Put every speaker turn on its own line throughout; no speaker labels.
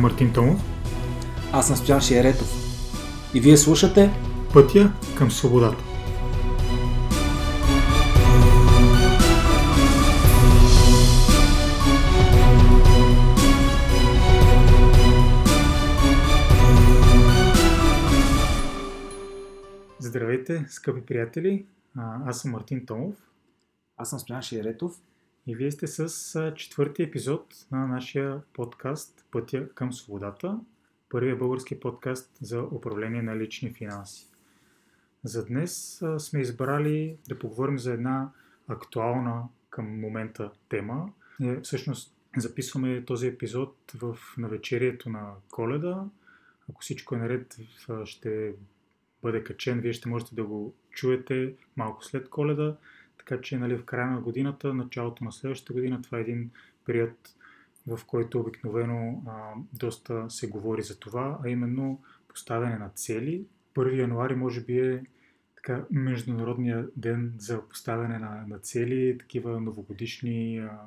съм Мартин Томов.
Аз съм Стоян Шиеретов. И вие слушате
Пътя към свободата. Здравейте, скъпи приятели! Аз съм Мартин Томов.
Аз съм Стоян Шиеретов.
И вие сте с четвърти епизод на нашия подкаст Пътя към свободата, първия български подкаст за управление на лични финанси. За днес сме избрали да поговорим за една актуална към момента тема. Всъщност записваме този епизод в навечерието на коледа. Ако всичко е наред, ще бъде качен. Вие ще можете да го чуете малко след коледа. Така че нали, в края на годината, началото на следващата година, това е един период, в който обикновено а, доста се говори за това, а именно поставяне на цели. 1 януари може би е така, Международния ден за поставяне на, на цели, такива новогодишни а,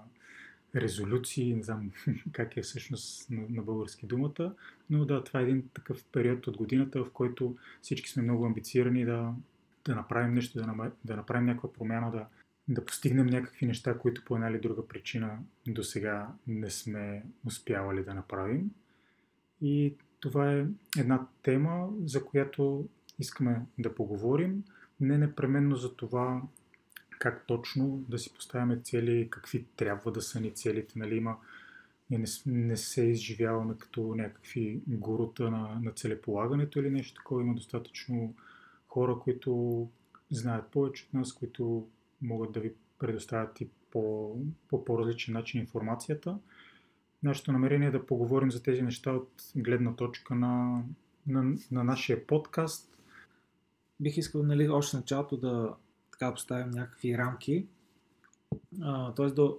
резолюции, не знам как е всъщност на, на български думата, но да, това е един такъв период от годината, в който всички сме много амбицирани да, да направим нещо, да, да направим някаква промяна, да, да постигнем някакви неща, които по една или друга причина до сега не сме успявали да направим. И това е една тема, за която искаме да поговорим. Не непременно за това как точно да си поставяме цели, какви трябва да са ни целите. Нали, има, не, не се изживяваме като някакви гурута на, на целеполагането или нещо такова. Има достатъчно хора, които знаят повече от нас, които могат да ви предоставят и по, по по-различен начин информацията. Нашето намерение е да поговорим за тези неща от гледна точка на, на, на нашия подкаст.
Бих искал нали, още началото да така поставим някакви рамки, т.е. да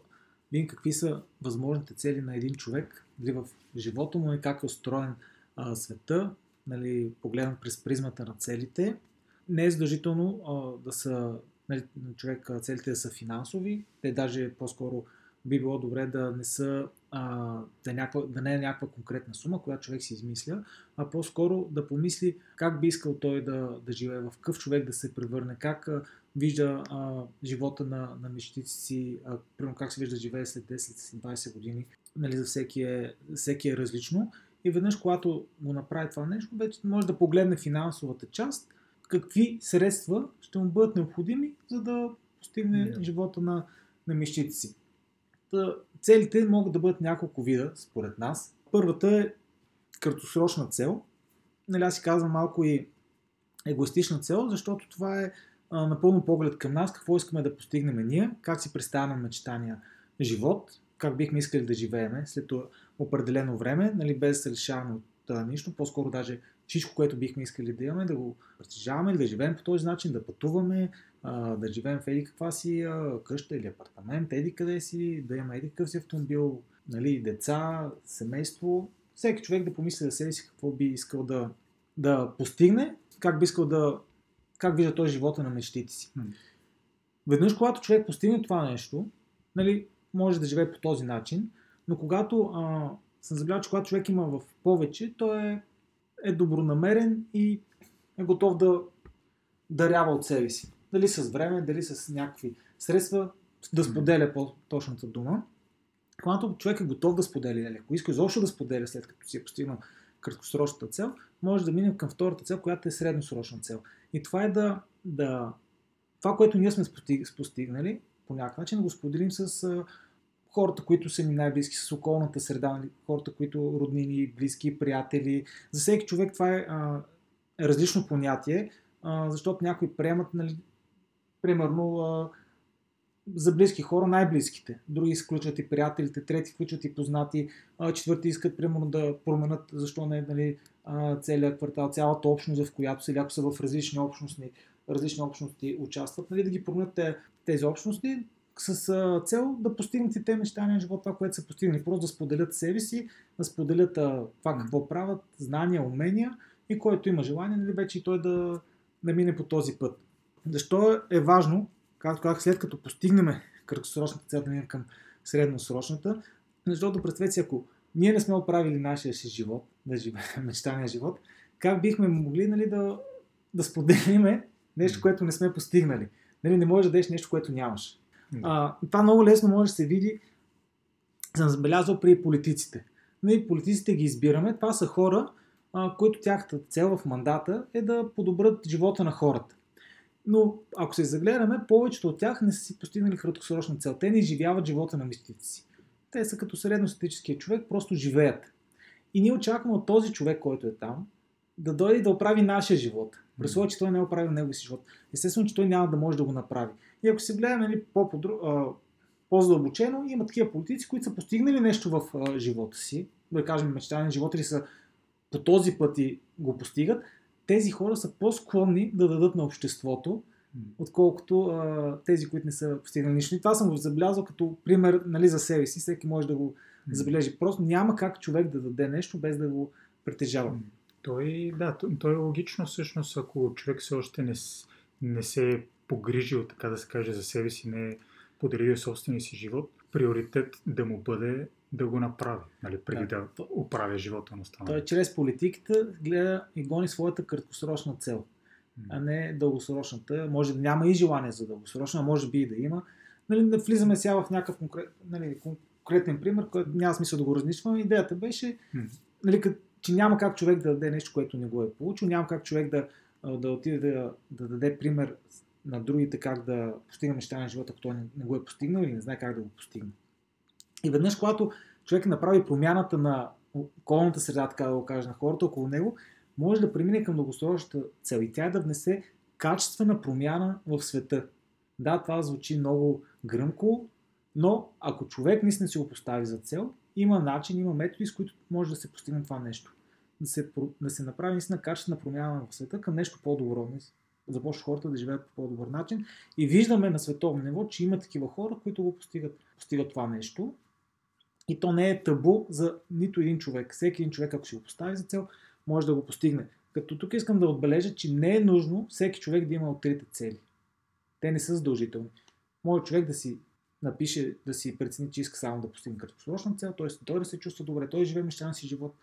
видим какви са възможните цели на един човек, дали в живота му и как е устроен а, света, нали, погледнат през призмата на целите. Не е задължително а, да са нали, човек целите да са финансови, те даже по-скоро би било добре да не са да, е някаква, да не е някаква конкретна сума, която човек си измисля, а по-скоро да помисли как би искал той да, да живее, в какъв човек да се превърне, как вижда а, живота на, на мечтите си, а, примерно как се вижда да живее след 10, след 20 години. Нали, за всеки е, всеки е различно. И веднъж, когато го направи това нещо, вече може да погледне финансовата част какви средства ще му бъдат необходими, за да постигне yeah. живота на, на мечтите си. Та, целите могат да бъдат няколко вида, според нас. Първата е краткосрочна цел. Нали, аз си казвам малко и егоистична цел, защото това е а, напълно поглед към нас, какво искаме да постигнем ние, как си представяме мечтания живот, как бихме искали да живееме след определено време, нали, без да се лишаваме от а, нищо, по-скоро даже всичко, което бихме искали да имаме, да го притежаваме да живеем по този начин, да пътуваме, да живеем в еди каква си къща или апартамент, еди къде си, да имаме еди какъв си автомобил, нали, деца, семейство. Всеки човек да помисли за себе си какво би искал да, да постигне, как би искал да, как вижда той живота на мечтите си. Веднъж, когато човек постигне това нещо, нали, може да живее по този начин, но когато а, съм забелязал, че когато човек има в повече, то е е добронамерен и е готов да дарява от себе си. Дали с време, дали с някакви средства, да споделя по-точната дума. Когато човек е готов да споделя, или ако иска изобщо да споделя след като си е постигнал краткосрочната цел, може да минем към втората цел, която е средносрочна цел. И това е да, да това, което ние сме постигнали, по някакъв начин го споделим с хората, които са ни най-близки, с околната среда, нали, хората, които роднини, близки, приятели. За всеки човек това е а, различно понятие, а, защото някои приемат, нали, примерно, а, за близки хора най-близките. Други изключват и приятелите, трети включват и познати, а, четвърти искат, примерно, да променят, защо не, нали, целият квартал, цялата общност, в която са, ако са в различни общности, различни общности участват, нали, да ги променят тези общности, с а, цел да постигнат те неща на живот, това, което са постигнали. Просто да споделят себе си, да споделят а, това какво правят, знания, умения и който има желание, нали, вече и той да, да мине по този път. Защо е важно, както казах, след като постигнем краткосрочната цел да минем към средносрочната, защото представете си, ако ние не сме оправили нашия си живот, да живеем мечтания живот, как бихме могли нали, да, да споделиме нещо, което не сме постигнали. Нали, не можеш да дадеш нещо, което нямаш. А, това много лесно може да се види, съм забелязал при политиците. Нали, политиците ги избираме. Това са хора, а, които тяхната цел в мандата е да подобрят живота на хората. Но ако се загледаме, повечето от тях не са си постигнали краткосрочна цел. Те не изживяват живота на мистици си. Те са като средностатическия човек, просто живеят. И ние очакваме от този човек, който е там, да дойде да оправи нашия живот. При случай, че той не е оправил неговия си живот. Естествено, че той няма да може да го направи. И ако се гледаме нали, по-задълбочено, има такива политици, които са постигнали нещо в а, живота си, да кажем мечтания живот или са по този път и го постигат, тези хора са по-склонни да дадат на обществото, отколкото а, тези, които не са постигнали нищо. И това съм го забелязал като пример нали, за себе си. Всеки може да го забележи. Просто няма как човек да даде нещо без да го притежава.
Той, да, то е логично всъщност, ако човек все още не, не се погрижил, така да се каже, за себе си, не е подарил собствения си живот, приоритет да му бъде да го направи, нали, преди да, да оправя живота на останалите.
Той чрез политиката гледа и гони своята краткосрочна цел, а не дългосрочната. Може да няма и желание за дългосрочна, може би и да има. Нали, да влизаме сега в някакъв конкрет, нали, конкретен пример, който няма смисъл да го разничвам. Идеята беше, нали, че няма как човек да даде нещо, което не го е получил, няма как човек да, да отиде да, да даде пример на другите как да постигне неща на живота, ако той не, го е постигнал или не знае как да го постигне. И веднъж, когато човек направи промяната на околната среда, така да го кажа, на хората около него, може да премине към дългосрочната цел и тя е да внесе качествена промяна в света. Да, това звучи много гръмко, но ако човек наистина си го постави за цел, има начин, има методи, с които може да се постигне това нещо. Да се, да се направи наистина качествена промяна в света към нещо по-добро. Започва хората да живеят по по-добър начин. И виждаме на световно ниво, че има такива хора, които го постигат, постигат това нещо. И то не е табу за нито един човек. Всеки един човек, ако си го постави за цел, може да го постигне. Като тук искам да отбележа, че не е нужно всеки човек да има от трите цели. Те не са задължителни. Може човек да си напише, да си прецени, че иска само да постигне краткосрочна цел, т.е. той да се чувства добре, той живее мечтан си живот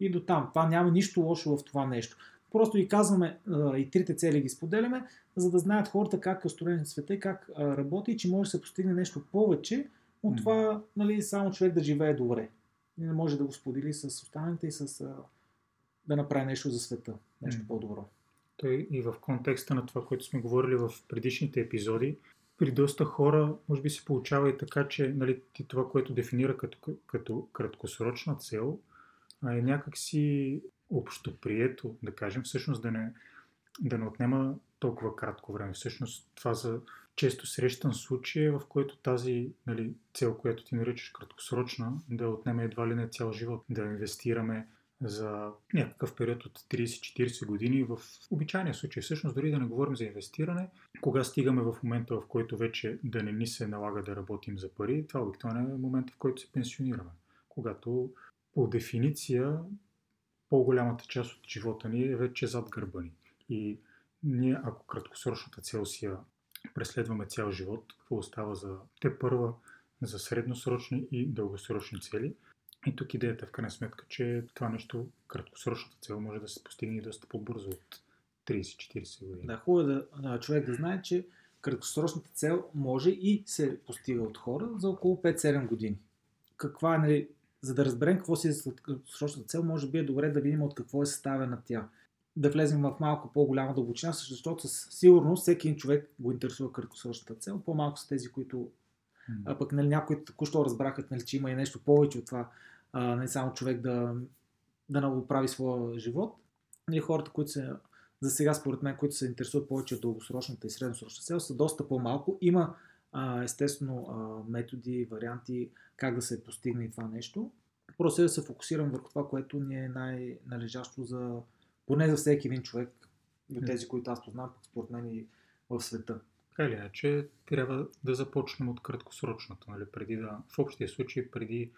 и до там. Това няма нищо лошо в това нещо. Просто и казваме и трите цели ги споделяме, за да знаят хората как е устроен света и как работи и че може да се постигне нещо повече от това нали, само човек да живее добре. И не може да го сподели с останалите и с, да направи нещо за света, нещо по-добро.
Той и в контекста на това, което сме говорили в предишните епизоди, при доста хора може би се получава и така, че нали, това, което дефинира като, като краткосрочна цел, е някакси общоприето, да кажем, всъщност да не, да не отнема толкова кратко време. Всъщност това за често срещан случай, в който тази нали, цел, която ти наричаш краткосрочна, да отнеме едва ли не цял живот, да инвестираме за някакъв период от 30-40 години в обичайния случай. Всъщност, дори да не говорим за инвестиране, кога стигаме в момента, в който вече да не ни се налага да работим за пари, това обикновено е момента, в който се пенсионираме. Когато по дефиниция по-голямата част от живота ни е вече зад гърба ни. И ние, ако краткосрочната цел си я преследваме цял живот, какво остава за те първа, за средносрочни и дългосрочни цели. И тук идеята в крайна сметка, че това нещо, краткосрочната цел, може да се постигне доста по-бързо от 30-40 години.
Да, хубаво е да, човек да знае, че краткосрочната цел може и се постига от хора за около 5-7 години. Каква е, нали, за да разберем какво си е краткосрочната цел, може би е добре да видим от какво е съставена тя. Да влезем в малко по-голяма дълбочина, защото със сигурност всеки човек го интересува краткосрочната цел. По-малко са тези, които а пък нали, някои току-що разбраха, нали, че има и нещо повече от това, а, не само човек да, да направи своя живот. Нали, хората, които се, за сега според мен, които се интересуват повече от дългосрочната и средносрочната цел, са доста по-малко. Има а, естествено а, методи, варианти как да се постигне и това нещо. Просто е да се фокусирам върху това, което ни е най-належащо за поне за всеки един човек, от тези, които аз познавам, според мен и в света.
Така или иначе, трябва да започнем от краткосрочната, нали? преди да, в общия случай, преди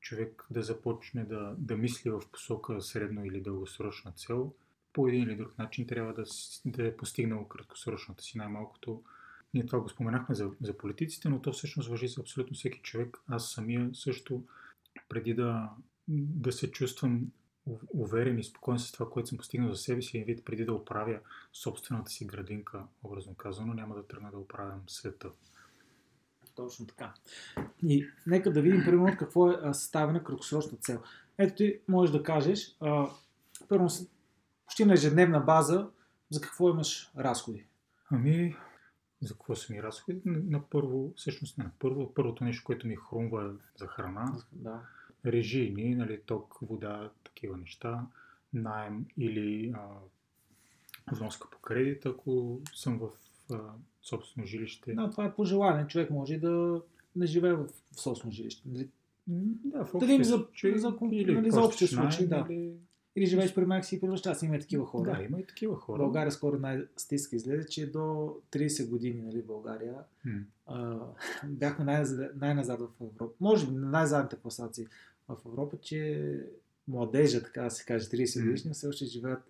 човек да започне да, да мисли в посока средно или дългосрочна цел, по един или друг начин трябва да, да е постигнал краткосрочната си. Най-малкото, ние това го споменахме за, за политиците, но то всъщност въжи за абсолютно всеки човек. Аз самия също, преди да, да се чувствам уверен и спокоен с това, което съм постигнал за себе си, вид преди да оправя собствената си градинка, образно казано, няма да тръгна да оправям света.
Точно така. И нека да видим, примерно, какво е съставена краткосрочна цел. Ето ти можеш да кажеш, а, първо, почти на ежедневна база, за какво имаш разходи?
Ами, за какво са ми разходи? На първо, всъщност не на първо, първото нещо, което ми хрумва за храна.
Да.
Режийни, нали, ток, вода, такива неща, найем или а, вноска по кредит, ако съм в а, собствено жилище.
Да, това е пожелание. Човек може да не живее в собствено жилище. Нали?
Да, в
да за,
случай,
за,
или
нали, за общия случай, да.
Или...
Или живееш при майка си и баща си. Има и такива хора.
Да, има и такива хора.
България скоро най-стиска излезе, че до 30 години нали, България а, бяхме най- най-назад в Европа. Може би най-задните класации в Европа, че младежа, така да се каже, 30 годишни, все още живеят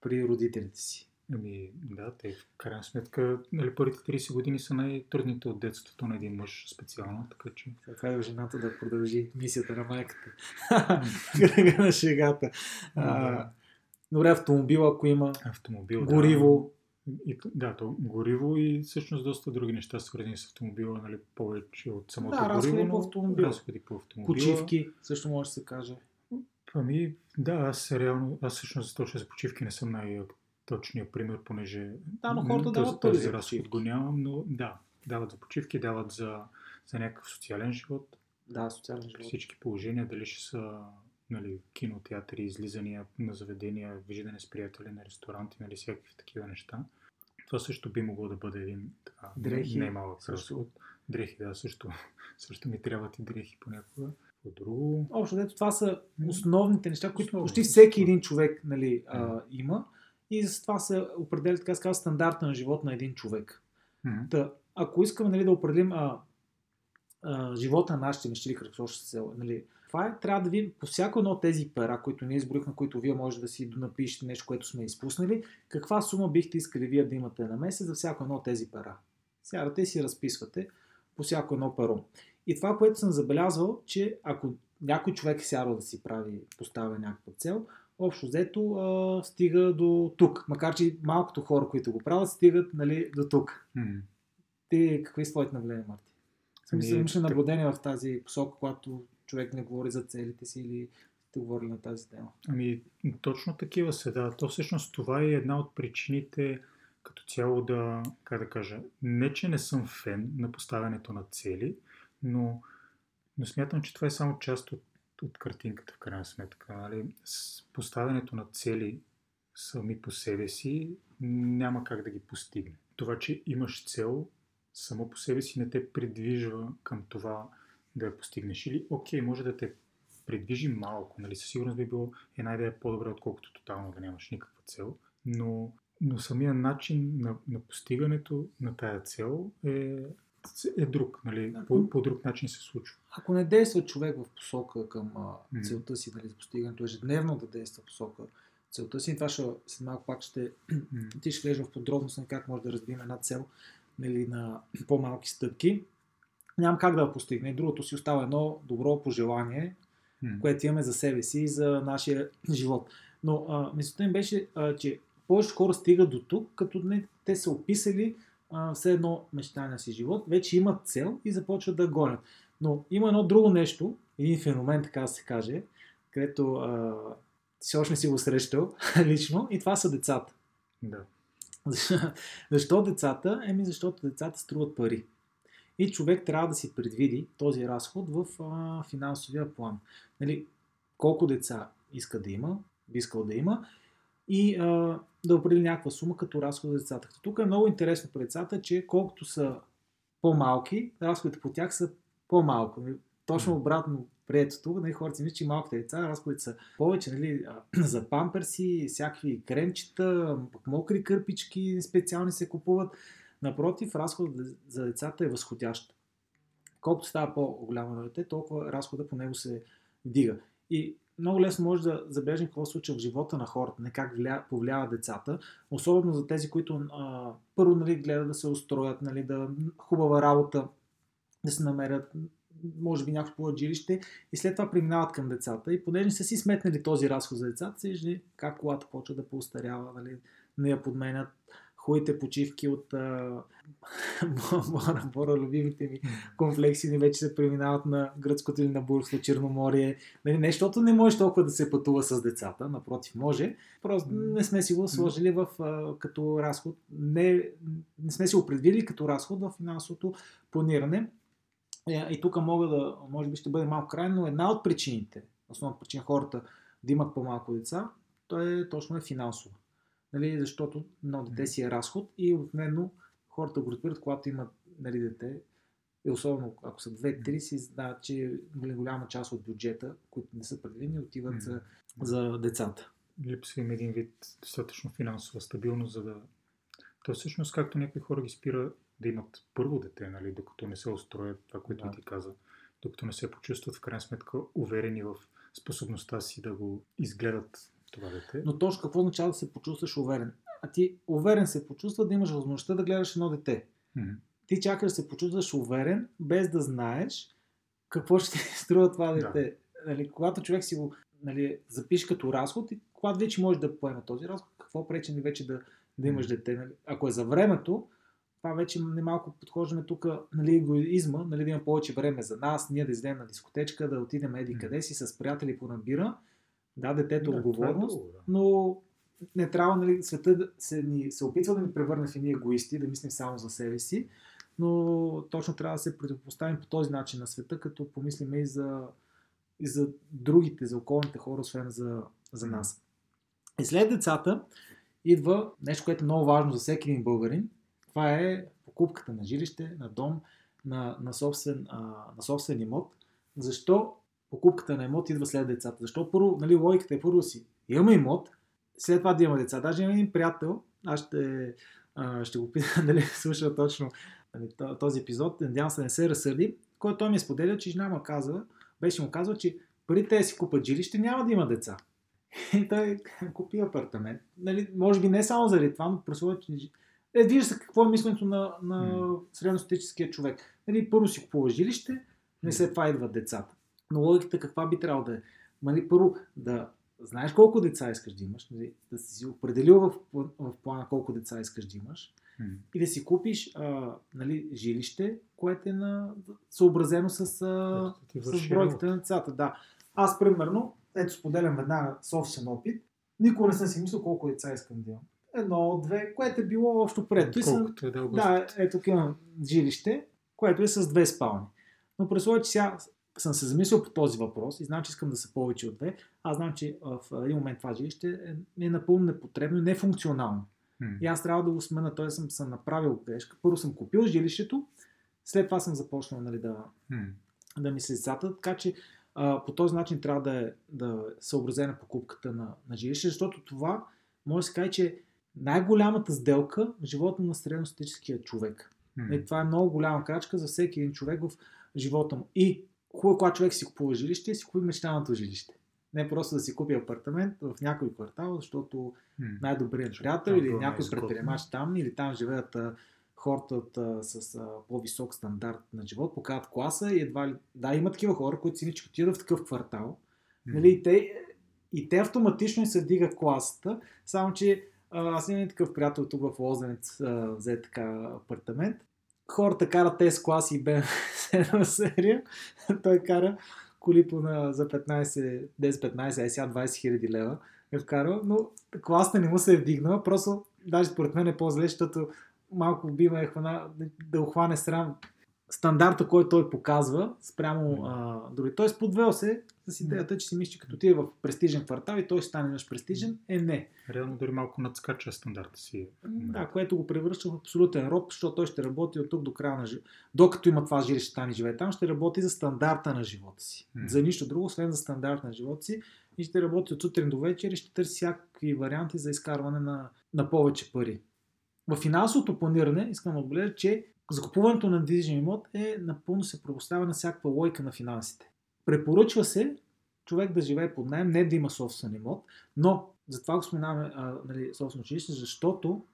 при родителите си.
Ами, да, те в крайна сметка, нали, първите 30 години са най-трудните от детството на един мъж специално, така че...
Така е жената да продължи мисията на майката. Кръга на шегата. А, добре, автомобил, ако има,
Автомобил,
гориво,
да. И, да, то гориво и всъщност доста други неща, свързани с автомобила, нали, повече от самото
Да, разходи
гориво,
по
но
автомобила.
разходи по автомобила.
почивки, също може да се каже.
Ами, да, аз реално, аз всъщност точно за почивки не съм най-точния пример, понеже
Да, но хората
този-
дават
този
за
разход го нямам, но да, дават за почивки, дават за, за някакъв социален живот.
Да, социален живот.
всички положения, дали ще са нали, кинотеатри, излизания на заведения, виждане с приятели на ресторанти, нали, всякакви такива неща. Това също би могло да бъде един така,
Дрехи
немалък
също.
Дрехи, да, също, също ми трябват и дрехи понякога. По друго,
Общо, дето това са основните неща, които
Основни,
почти всеки един човек нали, а, има. И за това се определя, така се стандарта на живот на един човек.
м,
Та, ако искаме нали, да определим а, а, живота на нашите мечти или краткосрочна цел, нали, това е, трябва да видим по всяко едно от тези пера, които ние изброихме, които вие може да си напишете нещо, което сме изпуснали, каква сума бихте искали вие да имате на месец за всяко едно от тези пера. Сядате и си разписвате по всяко едно перо. И това, което съм забелязвал, че ако някой човек е сядал да си прави, поставя някаква цел, общо взето а, стига до тук. Макар, че малкото хора, които го правят, стигат нали, до тук.
м.
Ти какви са твоите наблюдения, Марти? Смисъл,
Ами,
имаш ли наблюдение в тази посока, когато човек не говори за целите си или сте говорили на тази тема?
Ами, точно такива са, да. То всъщност това е една от причините като цяло да, как да кажа, не че не съм фен на поставянето на цели, но, но смятам, че това е само част от, от картинката в крайна сметка. Нали? Поставянето на цели сами по себе си няма как да ги постигне. Това, че имаш цел, само по себе си не те придвижва към това да я постигнеш. Или, окей, може да те придвижи малко, нали? Със сигурност би било една идея по-добре, отколкото тотално да нямаш никаква цел. Но, но самия начин на, на постигането на тая цел е, е друг, нали? По, по друг начин се случва.
Ако не действа човек в посока към а, целта си, нали, за постигането, ежедневно да действа в посока целта си, и това ще, след малко пак ще, ти ще влезеш в подробност на как може да разбием една цел нали, на по-малки стъпки. Нямам как да я постигне. Другото си остава едно добро пожелание, което имаме за себе си и за нашия живот. Но а, мисълта им беше, а, че повечето хора стигат до тук, като не, те са описали а, все едно мечтания си живот, вече имат цел и започват да гонят. Но има едно друго нещо, един феномен, така да се каже, където а, все още не си го срещал лично, и това са децата.
Да.
Защо децата? Еми защото децата струват пари. И човек трябва да си предвиди този разход в а, финансовия план. Нали, колко деца иска да има, би искал да има и а, да определи някаква сума като разход за децата. Като тук е много интересно при децата, че колкото са по-малки, разходите по тях са по-малко. Нали, Точно обратно приетото, нали, хората си мислят, че малките деца разходите са повече нали, за памперси, всякакви кремчета, мокри кърпички специални се купуват. Напротив, разходът за децата е възходящ. Колкото става по-голямо на дете, толкова разхода по него се вдига. И много лесно може да забележим какво се случва в живота на хората, не как вля, повлиява децата, особено за тези, които а, първо нали, гледат да се устроят, нали, да хубава работа, да се намерят, може би някакво жилище и след това преминават към децата. И понеже не са си сметнали този разход за децата, се вижда как колата почва да поустарява, нали, не я подменят хубавите почивки от Бора, Бора, любимите ми комплекси ни вече се преминават на гръцкото или на Бурско Черноморие. Нали, не, защото не може толкова да се пътува с децата, напротив може. Просто не сме си го сложили в, а, като разход. Не, не сме си го предвидили като разход в финансовото планиране. И, е, и тук мога да, може би ще бъде малко крайно, но една от причините, основната причина хората да имат по-малко деца, то е точно е финансово нали, защото едно дете си е разход и обикновено хората го разбират, когато имат нали, дете, и особено ако са две-три, си знаят, че нали, голяма част от бюджета, които не са предвидени, отиват за, за децата.
Липсва им един вид достатъчно финансова стабилност, за да... То всъщност, както някои хора ги спира да имат първо дете, нали, докато не се устроят това, което да. ти каза, докато не се почувстват в крайна сметка уверени в способността си да го изгледат това дете.
Но точно какво означава да се почувстваш уверен? А ти уверен се почувства да имаш възможността да гледаш едно дете. Mm-hmm. Ти чакаш да се почувстваш уверен, без да знаеш какво ще ти струва това дете. Да. Нали, когато човек си го нали, запише като разход, и когато вече можеш да поеме този разход, какво пречи ни вече да, да имаш дете? Нали? Ако е за времето, това вече немалко подхождаме тук, нали, егоизма, нали, да има повече време за нас, ние да излезем на дискотечка, да отидем еди къде си с приятели по набира да, детето да, е отговорност, е друго, да. но не трябва нали, света се, ни, се опитва да ни превърне в едни егоисти, да мислим само за себе си, но точно трябва да се противопоставим по този начин на света, като помислим и за, и за другите, за околните хора, освен за, за нас. И след децата идва нещо, което е много важно за всеки един българин. Това е покупката на жилище, на дом, на, на, собствен, а, на собствен имот. Защо покупката на имот идва след децата. Защо първо, нали, логиката е първо си. Имаме имот, след това да има деца. Даже има един приятел, аз ще, а, ще го питам дали слуша точно нали, този епизод, надявам се да не се разсърди, който той ми споделя, че жена му казва, беше му казал, че преди те си купат жилище, няма да има деца. И той купи апартамент. Нали, може би не само заради това, но просто че е, вижда се какво е мисленето на, на средностатическия човек. Нали, първо си купува жилище, не след това идват децата. Но логиката каква би трябвало да е? Нали, първо, да знаеш колко деца искаш да имаш, нали, да си определил в, в плана колко деца искаш да имаш mm. и да си купиш а, нали, жилище, което е на, съобразено с, а, с бройките на децата. Да. Аз, примерно, ето споделям веднага собствен опит, никога не съм си мислил колко деца искам да имам. Едно, две, което е било общо пред.
Колкото е да,
да, ето имам жилище, което е с две спални. Но през че сега съм се замислил по този въпрос и знам, че искам да са повече от две, аз знам, че в един момент това жилище е, е напълно непотребно и нефункционално. Hmm. И аз трябва да го смена, т.е. съм, съм направил грешка. Първо съм купил жилището, след това съм започнал нали, да, hmm. да мисля децата, така че а, по този начин трябва да е да съобразена покупката на, на жилище, защото това може да се каже, че най-голямата сделка в живота на средностатическия човек. Hmm. И това е много голяма крачка за всеки един човек в живота му. И хубаво, когато човек си купува жилище, си купи мечтаното жилище. Не просто да си купи апартамент в някой квартал, защото най-добрият приятел или някой предприемач там, или там живеят а, хората от, а, с а, по-висок стандарт на живот, показват класа и едва ли... Да, има такива хора, които си отидат в такъв квартал. Mm. Нали, и, те, и те автоматично се дига класата, само че аз имам такъв приятел тук в Лозенец, взе така апартамент хората карат тези класи и BMW серия, той кара коли по на, за 15, 10-15, ай сега 20 хиляди лева е вкарал, но класна не му се е вдигнала, просто даже според мен е по-зле, защото малко бима е хвана, да охване срам стандарта, който той показва спрямо а, дори. Тоест подвел се с идеята, че си мисли, че като ти е в престижен квартал и той стане наш престижен, е не.
Реално дори малко надскача стандарта си.
Да, което го превръща в абсолютен роб, защото той ще работи от тук до края на живота. Докато има това жилище там и живее там, ще работи за стандарта на живота си. Mm. За нищо друго, освен за стандарта на живота си. И ще работи от сутрин до вечер и ще търси всякакви варианти за изкарване на, на повече пари. В финансовото планиране искам да отбележа, че закупуването на недвижим имот е напълно се предоставя на всякаква лойка на финансите. Препоръчва се човек да живее под найем, не да има собствен имот, но затова го споменаваме нали, собствено училище, защото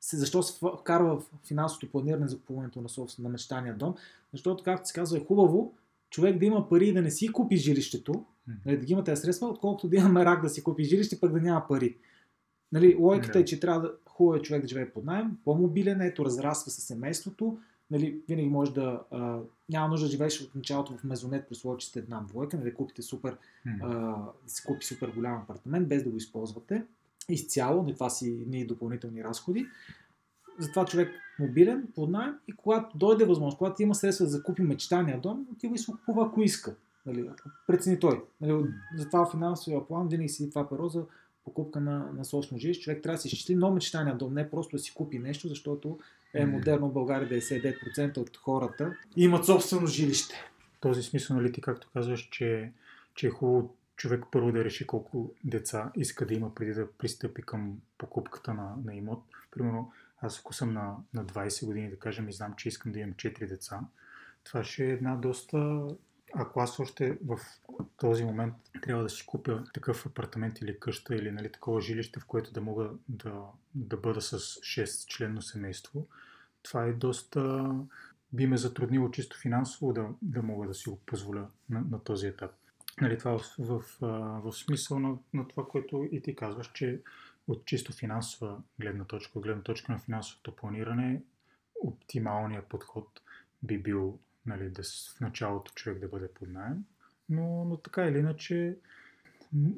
се, защо се вкарва в финансовото планиране за купуването на, собствен, на мечтания дом, защото, както се казва, е хубаво човек да има пари и да не си купи жилището, нали, да ги има тези средства, отколкото да има мерак да си купи жилище, пък да няма пари. Нали, логиката
Да.
е, че трябва да хубаво е човек да живее под найем, по-мобилен, ето разраства се семейството, нали, винаги може да, а, няма нужда да живееш от началото в мезонет, при случай, че сте една двойка, нали, купите супер, а, си купи супер голям апартамент, без да го използвате изцяло, нали, това си ние допълнителни разходи. Затова човек мобилен, под найем и когато дойде възможност, когато има средства да закупи мечтания дом, отива и се купува ако иска. Нали, прецени той. Нали, затова в финансовия план винаги си това перо за покупка на, на собствено жилище. Човек трябва да си изчисли но мечтания дом, не просто да си купи нещо, защото е модерно в България 99% от хората имат собствено жилище.
В този смисъл, нали ти както казваш, че, че е хубаво човек първо да реши колко деца иска да има преди да пристъпи към покупката на, на имот. Примерно, аз ако съм на, на 20 години, да кажем, и знам, че искам да имам 4 деца, това ще е една доста... Ако аз още в този момент трябва да си купя такъв апартамент или къща или нали, такова жилище, в което да мога да, да бъда с 6 членно семейство, това е доста би ме затруднило чисто финансово да, да мога да си го позволя на, на този етап. Нали, това в, в, в, в смисъл на, на това, което и ти казваш, че от чисто финансова гледна точка, от гледна точка на финансовото планиране, оптималният подход би бил нали, да в началото човек да бъде под найем. Но, но така или иначе,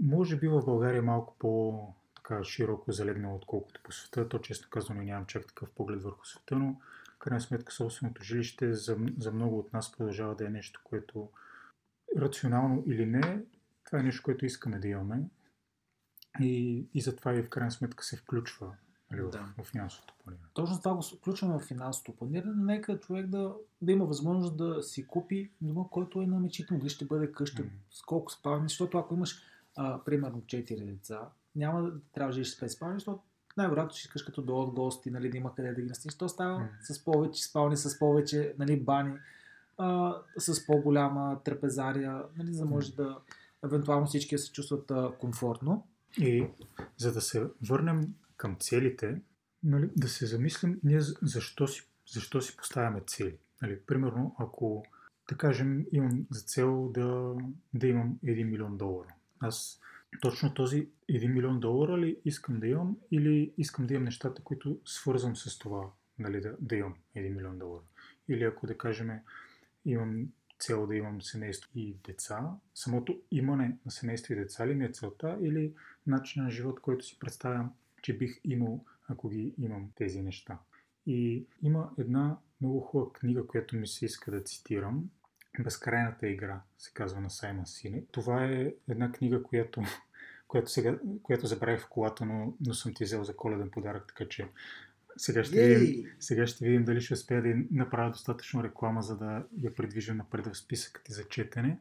може би в България е малко по така широко залегнало, отколкото по света. То честно казано нямам чак такъв поглед върху света, но в крайна сметка собственото жилище за, за много от нас продължава да е нещо, което рационално или не, това е нещо, което искаме да имаме. И, и затова и в крайна сметка се включва в,
Да.
в финансовото планиране.
Точно това го включваме в финансовото планиране. Нека човек да, да има възможност да си купи дома, който е на мечите му. Дали ще бъде къща,
Мгм.
с колко спални. Защото ако имаш, а, примерно, 4 деца, няма да трябва да живееш с 5 спални, защото най-вероятно ще искаш като дойдат гости, нали, да има къде да ги настаниш. То става
Мгм.
с повече спални, с повече нали, бани, а, с по-голяма трапезария, нали, за може да евентуално всички да се чувстват а, комфортно.
И за да се върнем към целите, нали, да се замислим ние за- защо си, защо си поставяме цели. Нали, примерно, ако, да кажем, имам за цел да, да имам 1 милион долара. Аз точно този 1 милион долара ли искам да имам или искам да имам нещата, които свързвам с това, нали, да, да имам 1 милион долара. Или ако, да кажем, имам цел да имам семейство и деца, самото имане на семейство и деца ли ми е целта или начин на живот, който си представям, че бих имал, ако ги имам тези неща. И има една много хубава книга, която ми се иска да цитирам. Безкрайната игра се казва на Саймън Синек. Това е една книга, която, която, сега, която забравих в колата, но, но съм ти взел за коледен подарък, така че сега ще, видим, сега ще видим дали ще успея да направя достатъчно реклама, за да я придвижа напред в списъка ти за четене.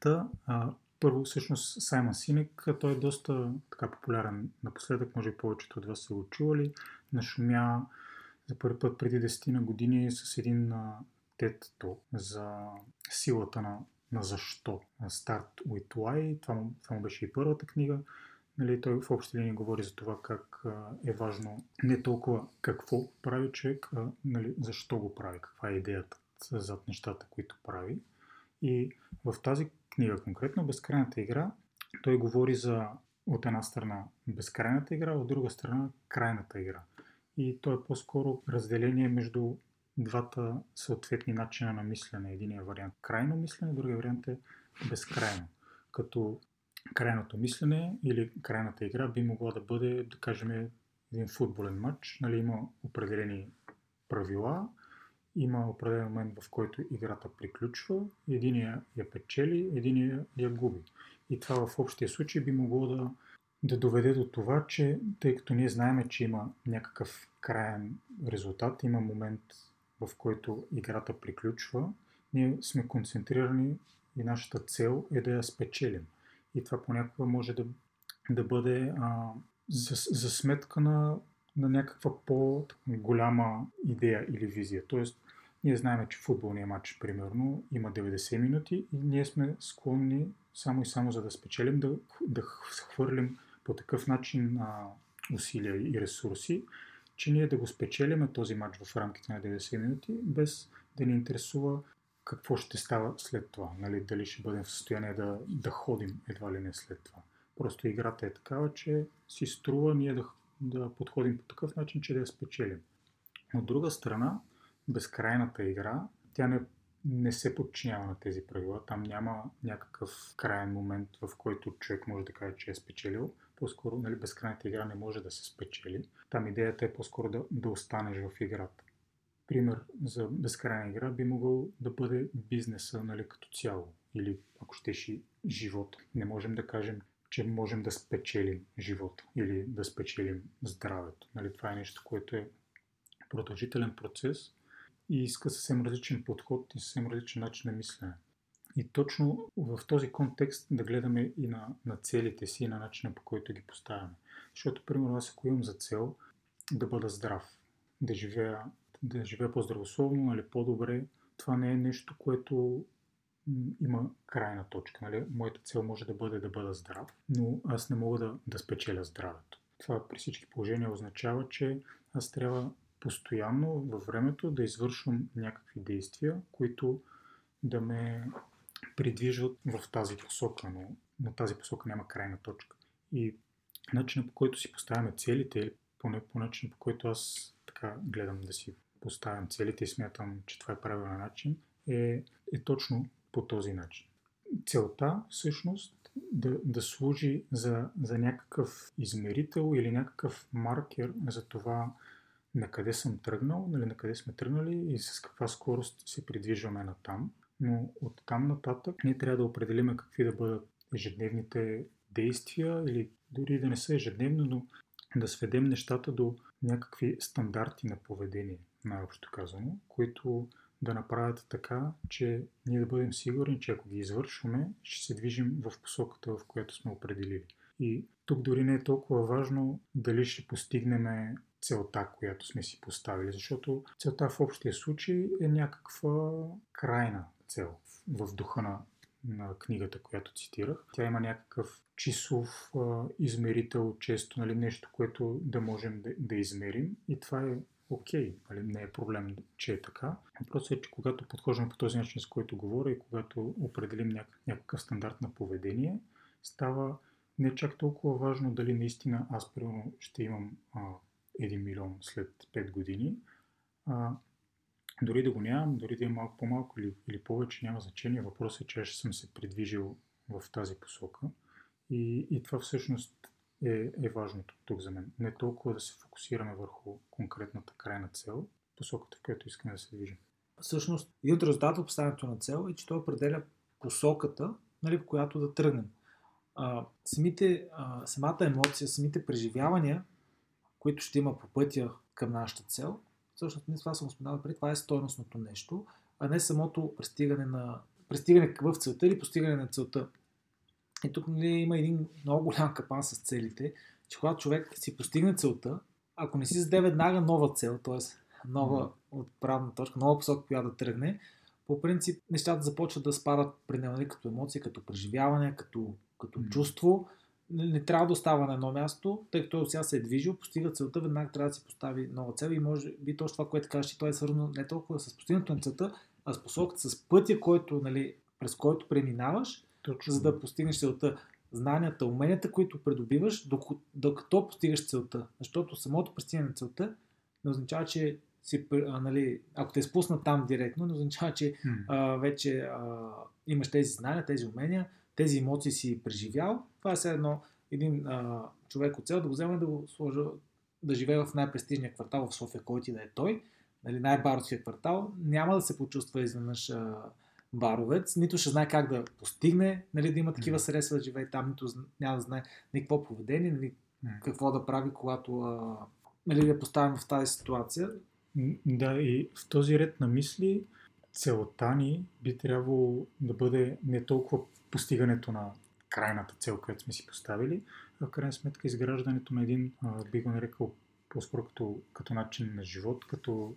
Та, а, първо, всъщност, Саймън Синек, той е доста така популярен напоследък, може би повечето от вас са го чували. Нашумя за първи път преди 10 на години с един TED Talk за силата на, на защо. Start with Why. Това му, това му беше и първата книга. Нали, той в общи линии говори за това как е важно не толкова какво прави човек, а нали, защо го прави, каква е идеята зад нещата, които прави. И в тази книга конкретно, Безкрайната игра, той говори за от една страна безкрайната игра, от друга страна крайната игра. И то е по-скоро разделение между двата съответни начина на мислене. Единият вариант крайно мислене, другия вариант е безкрайно. Като крайното мислене или крайната игра би могла да бъде, да кажем, един футболен матч. Нали, има определени правила, има определен момент, в който играта приключва, единия я печели, единия я губи. И това в общия случай би могло да, да доведе до това, че тъй като ние знаем, че има някакъв краен резултат, има момент, в който играта приключва, ние сме концентрирани и нашата цел е да я спечелим. И това понякога може да, да бъде а, за, за сметка на, на някаква по-голяма идея или визия. Тоест, ние знаем, че футболният матч, примерно, има 90 минути и ние сме склонни само и само за да спечелим, да, да хвърлим по такъв начин а, усилия и ресурси, че ние да го спечелиме този матч в рамките на 90 минути, без да ни интересува какво ще става след това. Нали? Дали ще бъдем в състояние да, да ходим едва ли не след това. Просто играта е такава, че си струва ние да, да подходим по такъв начин, че да я спечелим. От друга страна, безкрайната игра, тя не, не се подчинява на тези правила. Там няма някакъв крайен момент, в който човек може да каже, че е спечелил. По-скоро нали, безкрайната игра не може да се спечели. Там идеята е по-скоро да, да останеш в играта. Пример за безкрайна игра би могъл да бъде бизнеса нали, като цяло. Или ако щеш и живота. Не можем да кажем, че можем да спечелим живота или да спечелим здравето. Нали, това е нещо, което е продължителен процес и иска съвсем различен подход и съвсем различен начин на мислене. И точно в този контекст да гледаме и на, на целите си и на начина по който ги поставяме. Защото, примерно, аз ако имам за цел да бъда здрав, да живея, да живея по-здравословно, нали, по-добре, това не е нещо, което има крайна точка. Нали? Моята цел може да бъде да бъда здрав, но аз не мога да, да спечеля здравето. Това при всички положения означава, че аз трябва постоянно във времето да извършвам някакви действия, които да ме придвижват в тази посока, но, но тази посока няма крайна точка. И начинът по който си поставяме целите, или поне по начинът по който аз така гледам да си поставям целите и смятам, че това е правилен начин, е, е точно по този начин. Целта всъщност да, да служи за, за някакъв измерител или някакъв маркер за това на къде съм тръгнал, нали, на къде сме тръгнали и с каква скорост се придвижваме на там. Но от там нататък ние трябва да определим какви да бъдат ежедневните действия или дори да не са ежедневно, но да сведем нещата до някакви стандарти на поведение, най-общо казано, които да направят така, че ние да бъдем сигурни, че ако ги извършваме, ще се движим в посоката, в която сме определили. И тук дори не е толкова важно дали ще постигнем целта, която сме си поставили, защото целта в общия случай е някаква крайна цел в духа на, на книгата, която цитирах. Тя има някакъв числов а, измерител, често нали, нещо, което да можем да, да измерим и това е окей, okay, нали, не е проблем, че е така. Въпросът е, че когато подхождаме по този начин, с който говоря и когато определим няк- някакъв стандарт на поведение, става не чак толкова важно дали наистина аз, примерно, ще имам а, 1 милион след 5 години. А, дори да го нямам, дори да е малко по-малко или, или повече, няма значение. Въпросът е, че аз съм се придвижил в тази посока. И, и това всъщност е, е важното тук за мен. Не толкова да се фокусираме върху конкретната крайна цел, посоката, в която искаме да се движим.
Всъщност, един от резултата от поставянето на цел е, че той определя посоката, нали, в която да тръгнем. А, самите, а, самата емоция, самите преживявания, които ще има по пътя към нашата цел, всъщност не това съм споменал преди, това е стойностното нещо, а не самото пристигане на пристигане в целта или постигане на целта. И тук нали, има един много голям капан с целите, че когато човек си постигне целта, ако не си зададе веднага нова цел, т.е. нова отправна точка, нова посока, която да тръгне, по принцип нещата започват да спадат при него нали, като емоция, като преживяване, като, като mm. чувство. Не, трябва да остава на едно място, тъй като сега се е движил, постига целта, веднага трябва да си постави нова цел и може би точно това, което кажеш, че той е свързано не толкова с постигането на целта, а с посоката, с пътя, който, нали, през който преминаваш, точно. за да постигнеш целта. Знанията, уменията, които придобиваш, докато, докато постигаш целта. Защото самото постигане на целта не означава, че си, а, нали, ако те спусна там директно, не означава, че а, вече а, имаш тези знания, тези умения, тези емоции си преживял. Това е все едно един а, човек от цел да го вземе да го сложа да живее в най-престижния квартал в София, който и да е той, нали, най-барския квартал, няма да се почувства изведнъж а, баровец, нито ще знае как да постигне, нали, да има такива средства да живее там, нито няма да знае никакво поведение, нали, какво да прави, когато а, нали, да поставим в тази ситуация.
Да, и в този ред на мисли целта ни би трябвало да бъде не толкова постигането на крайната цел, която сме си поставили, в крайна сметка изграждането на един, би го нарекал по-скоро като, като начин на живот, като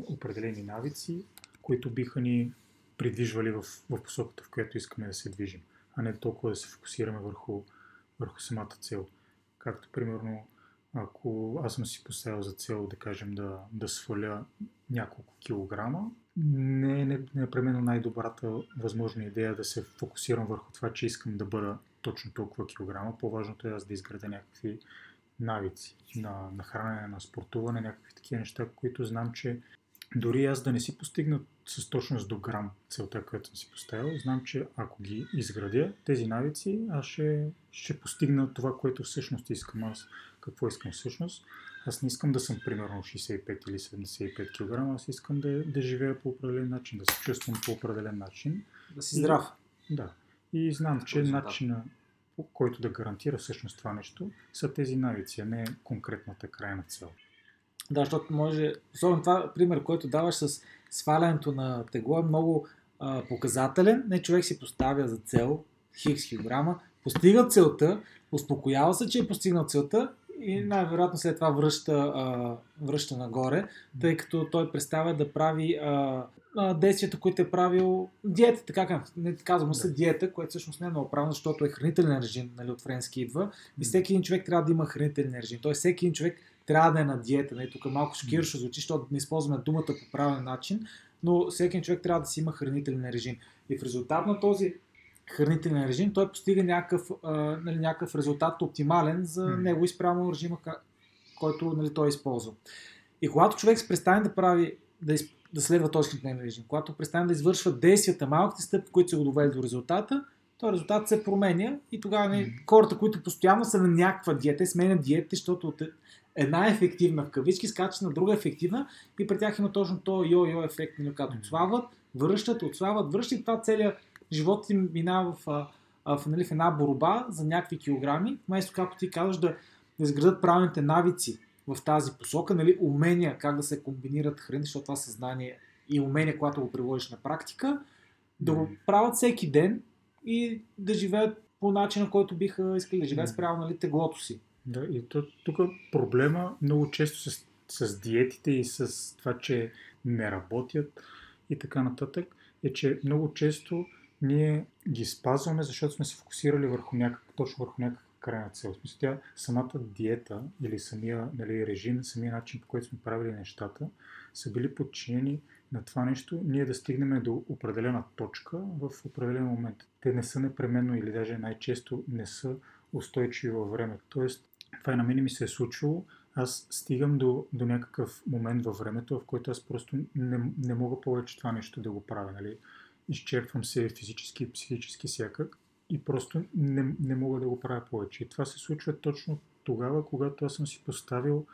определени навици, които биха ни придвижвали в, в посоката, в която искаме да се движим, а не толкова да се фокусираме върху, върху самата цел. Както примерно ако аз съм си поставил за цел, да кажем, да, да сваля няколко килограма, не е непременно най-добрата възможна идея да се фокусирам върху това, че искам да бъда точно толкова килограма. По-важното е аз да изградя някакви навици на, на хранене, на спортуване, някакви такива неща, които знам, че дори аз да не си постигна с точност до грам целта, която съм си поставил, знам, че ако ги изградя тези навици, аз ще, ще постигна това, което всъщност искам аз. Какво искам всъщност? Аз не искам да съм примерно 65 или 75 кг, аз искам да, да живея по определен начин, да се чувствам по определен начин.
Да си здрав.
И, да. И знам, че начина по който да гарантира всъщност това нещо, са тези навици, а не конкретната крайна цел.
Да, защото може, особено това пример, който даваш с свалянето на тегло е много а, показателен. Не човек си поставя за цел хикс килограма, постига целта, успокоява се, че е постигнал целта и най-вероятно след това връща, а, връща нагоре, тъй като той представя да прави а, а, действията, които е правил диета, така не казвам се диета, което всъщност не е много правилно, защото е хранителен режим, нали, от френски идва. И всеки един човек трябва да има хранителен режим. Тоест всеки един човек трябва да е на диета. Нали, тук малко шокиращо звучи, защото не използваме думата по правилен начин, но всеки човек трябва да си има хранителен режим. И в резултат на този хранителен режим, той постига някакъв, а, нали, някакъв резултат оптимален за mm. него и спрямо режима, който нали, той е използва. И когато човек се престане да прави, да, из, да следва този хранителен режим, когато престане да извършва действията, малките стъпки, които се го довели до резултата, то резултат се променя и тогава нали, хората, които постоянно са на някаква диета, сменят диета, защото от една ефективна в кавички скачат на друга ефективна и при тях има точно то йо-йо ефект, нали, като отслабват, връщат, отслабват, връщат и това целият живот им минава в, в, в, нали, в една борба за някакви килограми, вместо, както ти казваш, да, да изградат правилните навици в тази посока, нали, умения как да се комбинират храни, защото това съзнание и умения, когато го приложиш на практика, да го правят всеки ден и да живеят по начина, който биха искали да живеят спрямо нали, теглото си.
Да, и тук проблема много често с, с диетите и с това, че не работят и така нататък, е, че много често ние ги спазваме, защото сме се фокусирали върху някак, точно върху някаква крайна цел. В смисъл, тя, самата диета или самия нали, режим, самия начин, по който сме правили нещата, са били подчинени на това нещо, ние да стигнем до определена точка в определен момент. Те не са непременно или даже най-често не са устойчиви във времето. Тоест, това и на мен ми се е случило, аз стигам до, до някакъв момент във времето, в който аз просто не, не мога повече това нещо да го правя. Нали? Изчерпвам се физически и психически всякак и просто не, не мога да го правя повече. И това се случва точно тогава, когато аз съм си поставил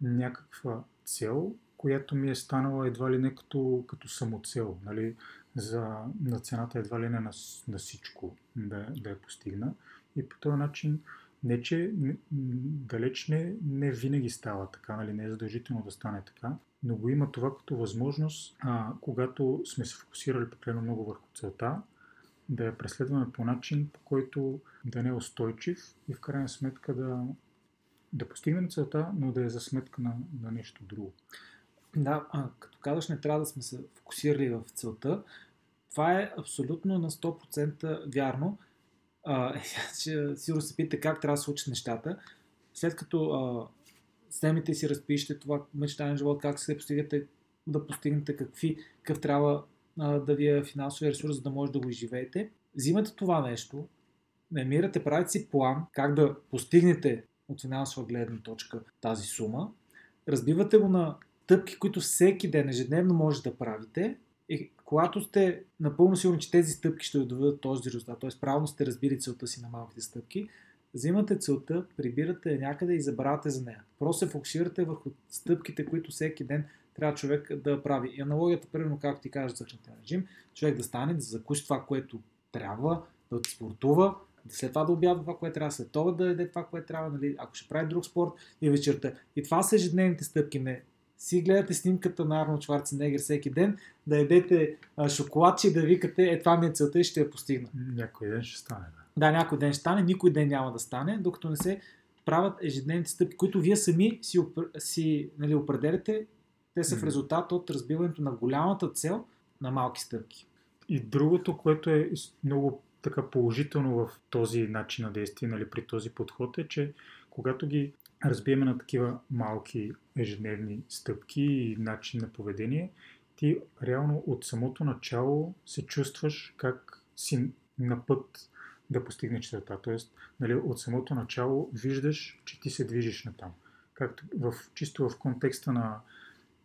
някаква цел, която ми е станала едва ли не като, като самоцел, нали, за, на цената едва ли не на, на всичко да, да я постигна. И по този начин не, че далеч не, не винаги става така, нали, не е задължително да стане така, но го има това като възможност, а, когато сме се фокусирали прекалено много върху целта, да я преследваме по начин, по който да не е устойчив и в крайна сметка да, да постигнем целта, но да е за сметка на, на нещо друго.
Да, а, като казваш, не трябва да сме се фокусирали в целта. Това е абсолютно на 100% вярно. А, сигурно се питате как трябва да случат нещата. След като а, снемете си, разпишете това мечтаен живот, как се постигате да постигнете какви, какъв трябва а, да ви е финансовия ресурс, за да може да го изживеете. Взимате това нещо, намирате, правите си план как да постигнете от финансова гледна точка тази сума, разбивате го на тъпки, които всеки ден, ежедневно може да правите и когато сте напълно сигурни, че тези стъпки ще доведат този резултат, т.е. правилно сте разбили целта си на малките стъпки, взимате целта, прибирате някъде и забравяте за нея. Просто се фокусирате върху стъпките, които всеки ден трябва човек да прави. И аналогията, примерно, както ти кажеш за режим, човек да стане, да закуси това, което трябва, да спортува, след това да обядва това, което трябва, след това да яде това, което трябва, нали, ако ще прави друг спорт и вечерта. И това са ежедневните стъпки. Не си гледате снимката на Арнолд Шварценегер всеки ден, да ядете шоколадче и да викате, е това ми е целта и ще я постигна.
Някой ден ще стане. Да.
Да, някой ден ще стане, никой ден няма да стане, докато не се правят ежедневните стъпки, които вие сами си, си нали, определяте. Те са в резултат от разбиването на голямата цел на малки стъпки.
И другото, което е много така положително в този начин на действие, нали, при този подход е, че когато ги разбиеме на такива малки ежедневни стъпки и начин на поведение, ти реално от самото начало се чувстваш как си на път да постигнеш целта. Тоест, нали, от самото начало виждаш, че ти се движиш на там. Както в, чисто в контекста на,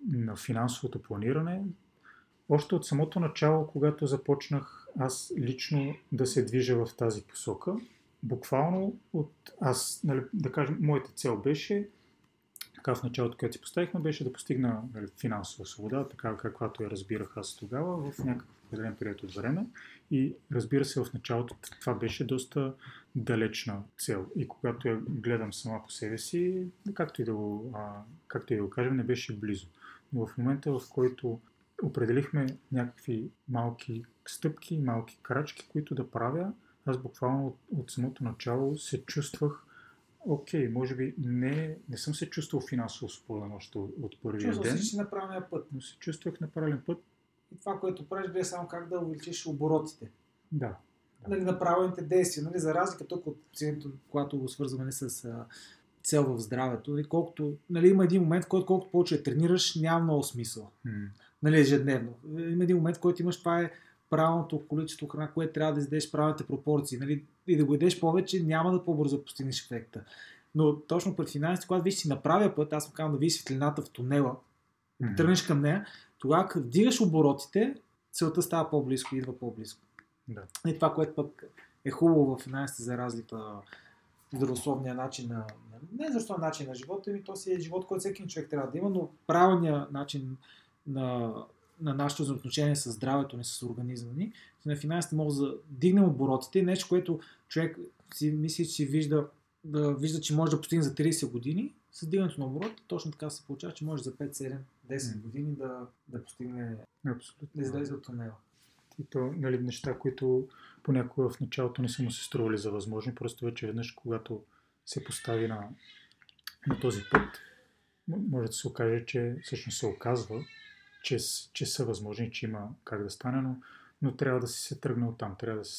на финансовото планиране, още от самото начало, когато започнах аз лично да се движа в тази посока, буквално от аз, нали, да кажем, моята цел беше, така в началото, което си поставихме, беше да постигна нали, финансова свобода, така каквато я разбирах аз тогава, в някакъв определен период от време. И разбира се, в началото това беше доста далечна цел. И когато я гледам сама по себе си, както и да го, а, както и да го кажем, не беше близо. Но в момента, в който определихме някакви малки стъпки, малки крачки, които да правя, аз буквално от, от самото начало се чувствах окей, okay, може би не, не съм се чувствал финансово свободен още от, от първия
Чувствал
ден.
си на правилния път.
Но се чувствах на правилен път.
И това, което правиш, е само как да увеличиш оборотите.
Да. да.
Нали, на правилните действия. Нали, за разлика тук от когато го свързваме с а, цел в здравето. Нали, колкото, нали, има един момент, в който колкото повече тренираш, няма много смисъл. Нали, ежедневно. Има един момент, в който имаш това е правилното количество храна, което трябва да издеш правилните пропорции. Нали? И да го едеш повече, няма да по-бързо постигнеш ефекта. Но точно пред финансите, когато виж си направя път, аз му казвам да видиш светлината в тунела, mm-hmm. тръгнеш към нея, тогава като вдигаш оборотите, целта става по-близко идва по-близко.
Да.
И това, което пък е хубаво в финансите за разлика здравословния начин на, не здравословен начин на живота, ми то си е живот, който всеки човек трябва да има, но правилният начин на, на нашето взаимоотношение с здравето ни, с организма ни, на финансите може да дигнем оборотите, нещо, което човек си мисли, че вижда, да вижда, че може да постигне за 30 години, с дигането на оборот, точно така се получава, че може за 5, 7, 10
М.
години да, да постигне,
Абсолютно.
да излезе от тунела.
И то, нали, неща, които понякога в началото не са му се стрували за възможни, просто вече веднъж, когато се постави на, на този път, може да се окаже, че всъщност се оказва, че, че са възможни, че има как да стане, но, но трябва да си се тръгне от там, трябва да,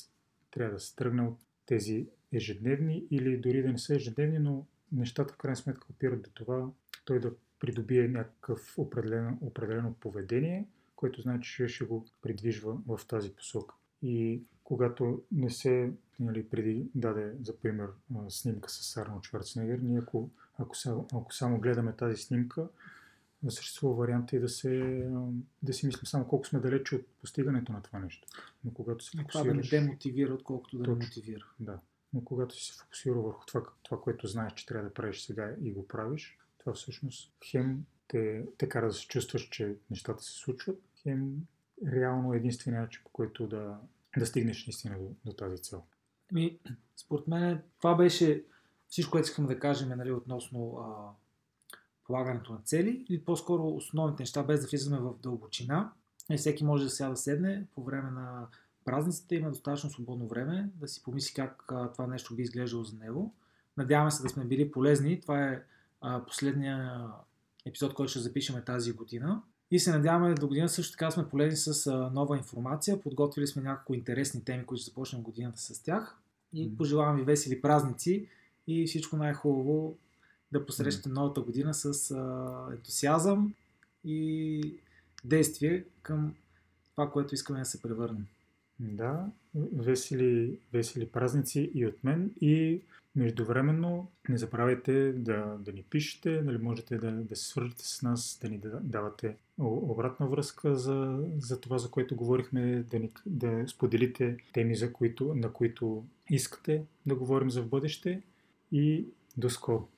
трябва да се тръгне от тези ежедневни или дори да не са ежедневни, но нещата в крайна сметка опират до това той да придобие някакъв определено, определено поведение, което значи, че ще го придвижва в тази посока. И когато не се, нали, преди даде за пример снимка с Арнолд Шварценегер, ние ако, ако, само, ако само гледаме тази снимка, съществува варианта и да, се, да си мислим само колко сме далече от постигането на това нещо. Но когато се
И това да не
фокусираш...
демотивира, отколкото да не
Точно.
мотивира.
Да. Но когато си се фокусира върху това, това, което знаеш, че трябва да правиш сега и го правиш, това всъщност хем те, те кара да се чувстваш, че нещата се случват, хем реално е единствения начин, по който да, да стигнеш наистина до, до тази цел.
Ми, според мен това беше всичко, което искам да кажем нали, относно а, полагането на цели или по-скоро основните неща, без да влизаме в дълбочина. И всеки може да сега да седне по време на празниците, има достатъчно свободно време да си помисли как а, това нещо би изглеждало за него. Надяваме се да сме били полезни. Това е а, последния епизод, който ще запишем тази година. И се надяваме до година също така сме полезни с а, нова информация. Подготвили сме няколко интересни теми, които ще започнем годината с тях. И пожелавам ви весели празници и всичко най-хубаво да посрещате новата година с а, ентусиазъм и действие към това, което искаме да се превърнем.
Да, весели, весели празници и от мен и междувременно не забравяйте да, да ни пишете, нали, можете да, да се свържете с нас, да ни да- давате обратна връзка за, за това, за което говорихме, да, ни, да споделите теми, за които, на които искате да говорим за в бъдеще и до скоро!